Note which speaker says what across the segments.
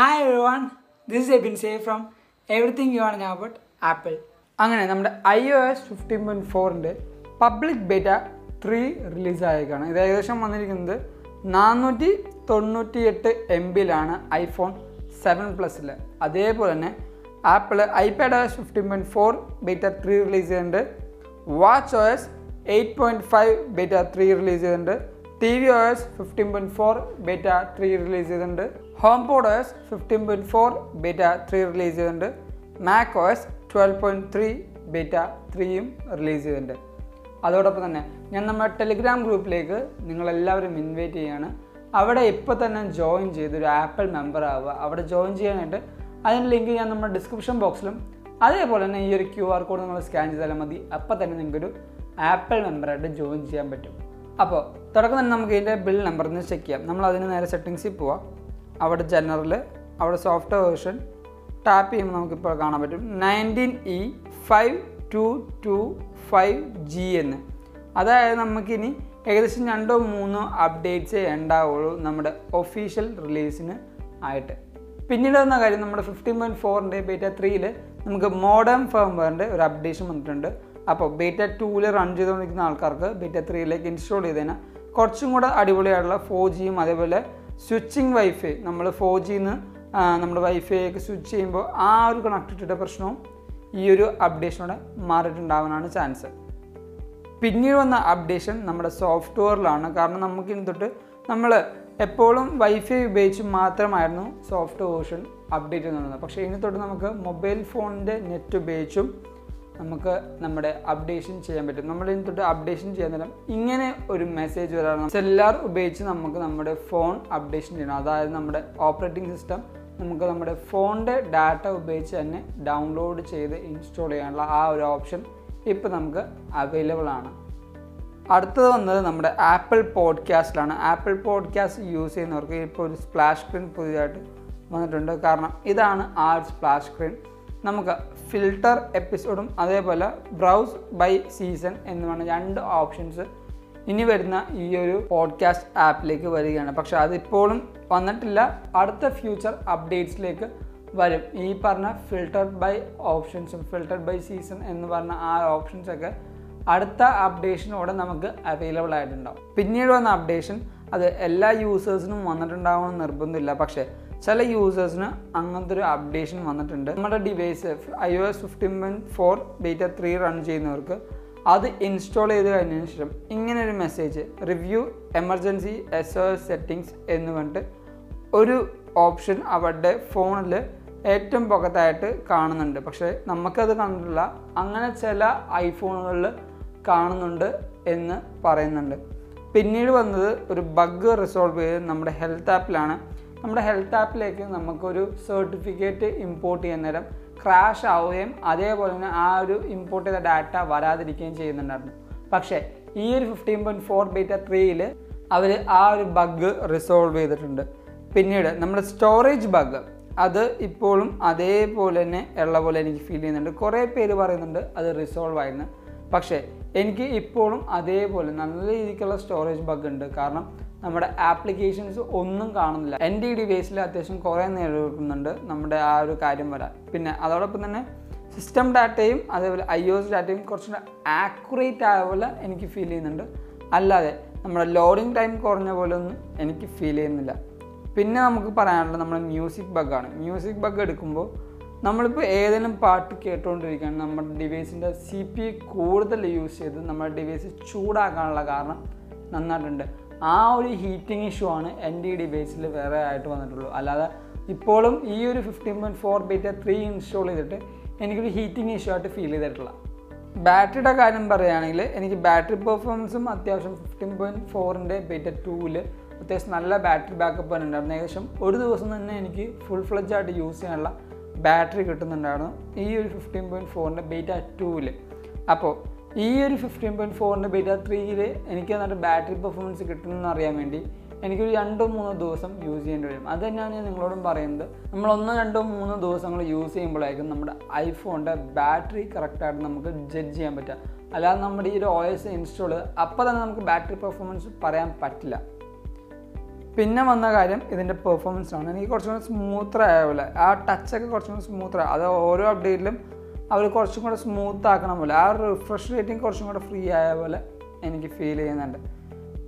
Speaker 1: Hi every one this Abin from from You you ആൺ Know Apple Apple. അങ്ങനെ നമ്മുടെ I O S fifteen point ഫോറിന്റെ public beta three release ആയേക്കാണ്. ഇത് ഏകദേശം വന്നിരിക്കുന്നത് നാനൂറ്റി തൊണ്ണൂറ്റി എട്ട് എം ബിയിലാണ് ഐഫോൺ സെവൻ പ്ലസ്സിൽ അതേപോലെ തന്നെ Apple iPad O S fifteen point four beta three release ചെയ്തിട്ടുണ്ട്. Watch O S eight point five beta three release ചെയ്തിട്ടുണ്ട്. T V O S fifteen point four beta three release ചെയ്തിട്ടുണ്ട്. HomePod OS fifteen point four beta three release ചെയ്തിട്ടുണ്ട്. Mac OS twelve point three beta ത്രീയും release ചെയ്തിട്ടുണ്ട്. അതോടൊപ്പം തന്നെ ഞാൻ നമ്മുടെ Telegram ഗ്രൂപ്പിലേക്ക് നിങ്ങളെല്ലാവരും ഇൻവൈറ്റ് ചെയ്യാണ്. അവിടെ ഇപ്പോൾ തന്നെ ജോയിൻ ചെയ്ത് ഒരു ആപ്പിൾ മെമ്പർ ആവുക. അവിടെ ജോയിൻ ചെയ്യാനായിട്ട് അതിന്റെ ലിങ്ക് ഞാൻ നമ്മുടെ ഡിസ്ക്രിപ്ഷൻ ബോക്സിലും അതേപോലെ തന്നെ ഈ ഒരു ക്യു ആർ കോഡ് നിങ്ങൾ സ്കാൻ ചെയ്താലും മതി. അപ്പോൾ തന്നെ നിങ്ങൾക്കൊരു ആപ്പിൾ മെമ്പറായിട്ട് ജോയിൻ ചെയ്യാൻ പറ്റും. അപ്പോൾ തുടക്കം തന്നെ നമുക്ക് ഇതിന്റെ ബിൽ നമ്പർ ഒന്ന് ചെക്ക് ചെയ്യാം. നമ്മൾ അതിന് നേരെ സെറ്റിങ്സിൽ പോവാം. അവിടെ ജനറൽ അവിടെ സോഫ്റ്റ്വെയർ വേർഷൻ ടാപ്പ് ചെയ്യുമ്പോൾ നമുക്കിപ്പോൾ കാണാൻ പറ്റും nineteen E five two two five G എന്ന്. അതായത് നമുക്കിനി ഏകദേശം രണ്ടോ മൂന്നോ അപ്ഡേറ്റ്സ് ഉണ്ടാവുള്ളൂ നമ്മുടെ ഒഫീഷ്യൽ റിലീസിന് ആയിട്ട്. പിന്നീട് വന്ന കാര്യം നമ്മുടെ ഫിഫ്റ്റീൻ പോയിന്റ് ഫോറിന്റെ ബേറ്റ ത്രീയിൽ നമുക്ക് മോഡേൺ ഫേംവെയറിന്റെ ഒരു അപ്ഡേഷൻ വന്നിട്ടുണ്ട്. അപ്പോൾ ബേറ്റ ടൂവിൽ റൺ ചെയ്തുകൊണ്ടിരിക്കുന്ന ആൾക്കാർക്ക് ബേറ്റ ത്രീയിലേക്ക് ഇൻസ്റ്റാൾ ചെയ്തതിന് കുറച്ചും കൂടെ അടിപൊളിയായിട്ടുള്ള ഫോർ ജിയും അതേപോലെ സ്വിച്ചിങ് വൈഫൈ നമ്മൾ ഫോർ ജിന്ന് നമ്മുടെ വൈഫൈക്ക് സ്വിച്ച് ചെയ്യുമ്പോൾ ആ ഒരു കണക്ടിവിറ്റിയുടെ പ്രശ്നവും ഈ ഒരു അപ്ഡേഷനോടെ മാറിയിട്ടുണ്ടാവാനാണ് ചാൻസ്. പിന്നീട് വന്ന അപ്ഡേഷൻ നമ്മുടെ സോഫ്റ്റ്വെയറിലാണ്. കാരണം നമുക്ക് ഇനി തൊട്ട് നമ്മൾ എപ്പോഴും വൈഫൈ ഉപയോഗിച്ച് മാത്രമായിരുന്നു സോഫ്റ്റ്വെയർ വേർഷൻ അപ്ഡേറ്റ് ചെയ്യുന്നത്. പക്ഷേ ഇനി തൊട്ട് നമുക്ക് മൊബൈൽ ഫോണിന്റെ നെറ്റ് ഉപയോഗിച്ചും നമുക്ക് നമ്മുടെ അപ്ഡേഷൻ ചെയ്യാൻ പറ്റും. നമ്മൾ ഇനി തൊട്ട് അപ്ഡേഷൻ ചെയ്യാൻ നേരം ഇങ്ങനെ ഒരു മെസ്സേജ് വരാണ് സെല്ലാർ ഉപയോഗിച്ച് നമുക്ക് നമ്മുടെ ഫോൺ അപ്ഡേഷൻ ചെയ്യണം. അതായത് നമ്മുടെ ഓപ്പറേറ്റിംഗ് സിസ്റ്റം നമുക്ക് നമ്മുടെ ഫോണിന്റെ ഡാറ്റ ഉപയോഗിച്ച് തന്നെ ഡൗൺലോഡ് ചെയ്ത് ഇൻസ്റ്റാൾ ചെയ്യാനുള്ള ആ ഒരു ഓപ്ഷൻ ഇപ്പോൾ നമുക്ക് അവൈലബിൾ ആണ്. അടുത്തത് വന്നത് നമ്മുടെ ആപ്പിൾ പോഡ്കാസ്റ്റിലാണ് ആപ്പിൾ പോഡ്കാസ്റ്റ് യൂസ് ചെയ്യുന്നവർക്ക് ഇപ്പോൾ ഒരു സ്പ്ലാഷ് സ്ക്രീൻ പുതിയതായിട്ട് വന്നിട്ടുണ്ട്. കാരണം ഇതാണ് ആ സ്പ്ലാഷ് സ്ക്രീൻ നമുക്ക് ഫിൽട്ടർ എപ്പിസോഡും അതേപോലെ ബ്രൗസ് ബൈ സീസൺ എന്ന് പറഞ്ഞ രണ്ട് ഓപ്ഷൻസ് ഇനി വരുന്ന ഈ ഒരു പോഡ്കാസ്റ്റ് ആപ്പിലേക്ക് വരികയാണ്. പക്ഷെ അതിപ്പോഴും വന്നിട്ടില്ല. അടുത്ത ഫ്യൂച്ചർ അപ്ഡേറ്റ്സിലേക്ക് വരും. ഈ പറഞ്ഞ ഫിൽട്ടർ ബൈ ഓപ്ഷൻസും ഫിൽട്ടർ ബൈ സീസൺ എന്ന് പറഞ്ഞ ആ ഓപ്ഷൻസൊക്കെ അടുത്ത അപ്ഡേഷനോടെ നമുക്ക് അവൈലബിൾ ആയിട്ടുണ്ടാവും. പിന്നീട് വന്ന അപ്ഡേഷൻ അത് എല്ലാ യൂസേഴ്സിനും വന്നിട്ടുണ്ടാവണം നിർബന്ധമില്ല. പക്ഷേ ചില യൂസേഴ്സിന് അങ്ങനത്തെ ഒരു അപ്ഡേഷൻ വന്നിട്ടുണ്ട്. നമ്മുടെ device I O S fifteen point four beta three run ചെയ്യുന്നവർക്ക് അത് ഇൻസ്റ്റാൾ ചെയ്ത് കഴിഞ്ഞതിന് ശേഷം ഇങ്ങനെ ഒരു message review emergency S O S settings എന്ന് പറഞ്ഞിട്ട് ഒരു ഓപ്ഷൻ അവരുടെ ഫോണിൽ ഏറ്റവും പുറത്തായിട്ട് കാണുന്നുണ്ട്. പക്ഷേ നമുക്കത് കണ്ടിട്ടില്ല. അങ്ങനെ ചില ഐഫോണുകളിൽ കാണുന്നുണ്ട് എന്ന് പറയുന്നുണ്ട്. പിന്നീട് വന്നത് ഒരു ബഗ് റിസോൾവ് ചെയ്ത് നമ്മുടെ ഹെൽത്ത് ആപ്പിലാണ് നമ്മുടെ ഹെൽത്ത് ആപ്പിലേക്ക് നമുക്കൊരു സർട്ടിഫിക്കറ്റ് ഇമ്പോർട്ട് ചെയ്യാൻ നേരം ക്രാഷ് ആവുകയും അതേപോലെ തന്നെ ആ ഒരു ഇമ്പോർട്ട് ചെയ്ത ഡാറ്റ വരാതിരിക്കുകയും ചെയ്യുന്നുണ്ടായിരുന്നു. പക്ഷേ ഈ ഒരു ഫിഫ്റ്റീൻ പോയിന്റ് ഫോർ ബീറ്റ ത്രീയിൽ അവർ ആ ഒരു ബഗ് റിസോൾവ് ചെയ്തിട്ടുണ്ട്. പിന്നീട് നമ്മുടെ സ്റ്റോറേജ് ബഗ് അത് ഇപ്പോഴും അതേപോലെ തന്നെ ഉള്ള പോലെ എനിക്ക് ഫീൽ ചെയ്യുന്നുണ്ട്. കുറേ പേര് പറയുന്നുണ്ട് അത് റിസോൾവ് ആയിരുന്നു പക്ഷേ എനിക്ക് ഇപ്പോഴും അതേപോലെ നല്ല രീതിക്കുള്ള സ്റ്റോറേജ് ബഗ് ഉണ്ട്. കാരണം നമ്മുടെ ആപ്ലിക്കേഷൻസ് ഒന്നും കാണുന്നില്ല. എന്റെ ഈ ഡിവൈസിൽ അത്യാവശ്യം കുറേ നേരം നമ്മുടെ ആ ഒരു കാര്യം വരാൻ. പിന്നെ അതോടൊപ്പം തന്നെ സിസ്റ്റം ഡാറ്റയും അതേപോലെ ഐ ഒ എസ് ഡാറ്റയും കുറച്ചുകൂടെ ആക്യുറേറ്റ് ആയ പോലെ എനിക്ക് ഫീൽ ചെയ്യുന്നുണ്ട്. അല്ലാതെ നമ്മുടെ ലോഡിങ് ടൈം കുറഞ്ഞ പോലെ ഒന്നും എനിക്ക് ഫീൽ ചെയ്യുന്നില്ല. പിന്നെ നമുക്ക് പറയാനുള്ളത് നമ്മുടെ മ്യൂസിക് ബഗ്ഗാണ് മ്യൂസിക് ബഗ് എടുക്കുമ്പോൾ നമ്മളിപ്പോൾ ഏതെങ്കിലും പാട്ട് കേട്ടുകൊണ്ടിരിക്കുകയാണ്. നമ്മുടെ ഡിവൈസിന്റെ സി പി കൂടുതൽ യൂസ് ചെയ്ത് നമ്മുടെ ഡിവൈസ് ചൂടാക്കാനുള്ള കാരണം നന്നായിട്ടുണ്ട്. ആ ഒരു ഹീറ്റിംഗ് ഇഷ്യൂ ആണ് എന്റെ ഈ ഡിവൈസിൽ വേറെ ആയിട്ട് വന്നിട്ടുള്ളൂ. അല്ലാതെ ഇപ്പോഴും ഈ ഒരു fifteen point four beta three install ചെയ്തിട്ട് എനിക്കൊരു ഹീറ്റിംഗ് ഇഷ്യൂ ആയിട്ട് ഫീൽ ചെയ്തിട്ടില്ല. ബാറ്ററിയുടെ കാര്യം പറയുകയാണെങ്കിൽ എനിക്ക് ബാറ്ററി പെർഫോമൻസും അത്യാവശ്യം ഫിഫ്റ്റീൻ പോയിന്റ് ഫോറിന്റെ ബീറ്റ ടൂവിൽ അത്യാവശ്യം നല്ല ബാറ്ററി ബാക്കപ്പ് തന്നെ ഉണ്ടായിരുന്നു ഏകദേശം ഒരു ദിവസം തന്നെ എനിക്ക് ഫുൾ ഫ്ലജ് ആയിട്ട് യൂസ് ചെയ്യാനുള്ള ബാറ്ററി കിട്ടുന്നുണ്ടായിരുന്നു ഈ ഒരു ഫിഫ്റ്റീൻ പോയിന്റ് ഫോറിന്റെ ബീറ്റ ടൂവിൽ അപ്പോൾ ഈ ഒരു ഫിഫ്റ്റീൻ പോയിന്റ് ഫോറിന്റെ ബീറ്റ ത്രീയിൽ എനിക്ക് എന്നിട്ട് ബാറ്ററി പെർഫോമൻസ് കിട്ടുമെന്ന് അറിയാൻ വേണ്ടി എനിക്കൊരു രണ്ടോ മൂന്നോ ദിവസം യൂസ് ചെയ്യേണ്ടി വരും. അത് തന്നെയാണ് ഞാൻ നിങ്ങളോടും പറയുന്നത്. നമ്മൾ ഒന്നോ രണ്ടോ മൂന്നോ ദിവസങ്ങൾ യൂസ് ചെയ്യുമ്പോഴായിരിക്കും നമ്മുടെ ഐഫോണിന്റെ ബാറ്ററി കറക്റ്റായിട്ട് നമുക്ക് ജഡ്ജ് ചെയ്യാൻ പറ്റുക. അല്ലാതെ നമ്മുടെ ഈ ഒരു ഒ എസ് ഇൻസ്റ്റാൾ അപ്പോൾ തന്നെ നമുക്ക് ബാറ്ററി പെർഫോമൻസ് പറയാൻ പറ്റില്ല. പിന്നെ വന്ന കാര്യം ഇതിന്റെ ആണ്. എനിക്ക് കുറച്ചും കൂടി ആയ പോലെ. ആ ടച്ചൊക്കെ കുറച്ചും കൂടി സ്മൂത്തർ അത് ഓരോ അപ്ഡേറ്റിലും അവർ കുറച്ചും കൂടെ സ്മൂത്ത് ആക്കണം പോലെ. ആ ഒരു റിഫ്രഷ് റേറ്റിംഗ് കുറച്ചും കൂടെ ഫ്രീ ആയ പോലെ എനിക്ക് ഫീൽ ചെയ്യുന്നുണ്ട്.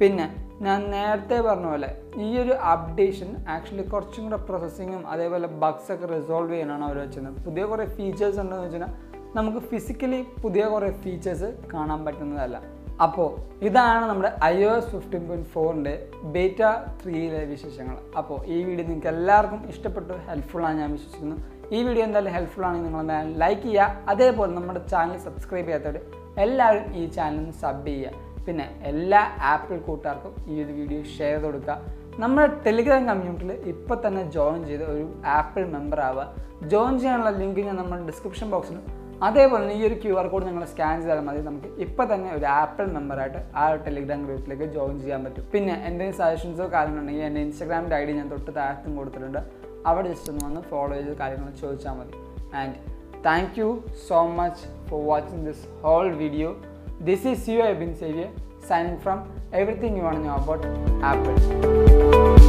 Speaker 1: പിന്നെ ഞാൻ നേരത്തെ പറഞ്ഞ പോലെ ഈ ഒരു അപ്ഡേഷൻ ആക്ച്വലി കുറച്ചും കൂടെ പ്രോസസ്സിങ്ങും അതേപോലെ ബഗ്സ് ഒക്കെ റിസോൾവ് ചെയ്യാനാണ് അവർ വെച്ചത് പുതിയ കുറേ ഫീച്ചേഴ്സ് ഉണ്ടെന്ന് വെച്ചാൽ നമുക്ക് ഫിസിക്കലി പുതിയ കുറേ ഫീച്ചേഴ്സ് കാണാൻ പറ്റുന്നതല്ല. അപ്പോൾ ഇതാണ് നമ്മുടെ I O S fifteen point ഫോറിന്റെ ബേറ്റ ത്രീയിലെ വിശേഷങ്ങൾ. അപ്പോൾ ഈ വീഡിയോ നിങ്ങൾക്ക് എല്ലാവർക്കും ഇഷ്ടപ്പെട്ടു ഹെൽപ്ഫുള്ളാണ് ഞാൻ വിശ്വസിക്കുന്നു. ഈ വീഡിയോ എന്തായാലും ഹെൽപ്ഫുൾ ആണെങ്കിൽ നിങ്ങൾ എന്തായാലും ലൈക്ക് ചെയ്യുക. അതേപോലെ നമ്മുടെ ചാനൽ സബ്സ്ക്രൈബ് ചെയ്യാത്തവർ എല്ലാവരും ഈ ചാനൽ സബ് ചെയ്യുക. പിന്നെ എല്ലാ ആപ്പിൾ കൂട്ടുകാർക്കും ഈ ഒരു വീഡിയോ ഷെയർ ചെയ്ത് കൊടുക്കുക. നമ്മുടെ ടെലിഗ്രാം കമ്മ്യൂണിറ്റിയിൽ ഇപ്പോൾ തന്നെ ജോയിൻ ചെയ്ത് ഒരു ആപ്പിൾ മെമ്പർ ആവുക. ജോയിൻ ചെയ്യാനുള്ള ലിങ്ക് ഞാൻ നമ്മുടെ ഡിസ്ക്രിപ്ഷൻ ബോക്സിലും അതേപോലെ തന്നെ ഈ ഒരു ക്യു ആർ കോഡ് നിങ്ങൾ സ്കാൻ ചെയ്താൽ മതി. നമുക്ക് ഇപ്പോൾ തന്നെ ഒരു ആപ്പിൾ മെമ്പറായിട്ട് ആ ടെലിഗ്രാം ഗ്രൂപ്പിലേക്ക് ജോയിൻ ചെയ്യാൻ പറ്റും. പിന്നെ എന്തെങ്കിലും സജഷൻസോ കാര്യങ്ങളുണ്ടെങ്കിൽ എന്റെ ഇൻസ്റ്റാഗ്രാമിന്റെ ഐ ഡി ഞാൻ തൊട്ട് താഴത്തും കൊടുത്തിട്ടുണ്ട്. അവിടെ ജസ്റ്റ് ഒന്ന് വന്ന് ഫോളോ ചെയ്ത് കാര്യങ്ങൾ ചോദിച്ചാൽ മതി and thank you so much for watching this whole video this is you Abin Xavier signing from everything you want to about Apple.